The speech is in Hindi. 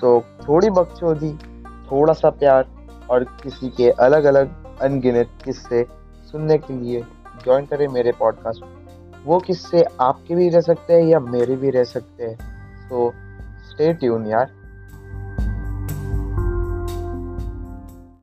सो थोड़ी बकचोदी, थोड़ा सा प्यार और किसी के अलग अलग अनगिनत किस्से सुनने के लिए ज्वाइन करें मेरे पॉडकास्ट वो किस्से आपके भी रह सकते हैं या मेरे भी रह सकते हैं। सो स्टे ट्यून यार।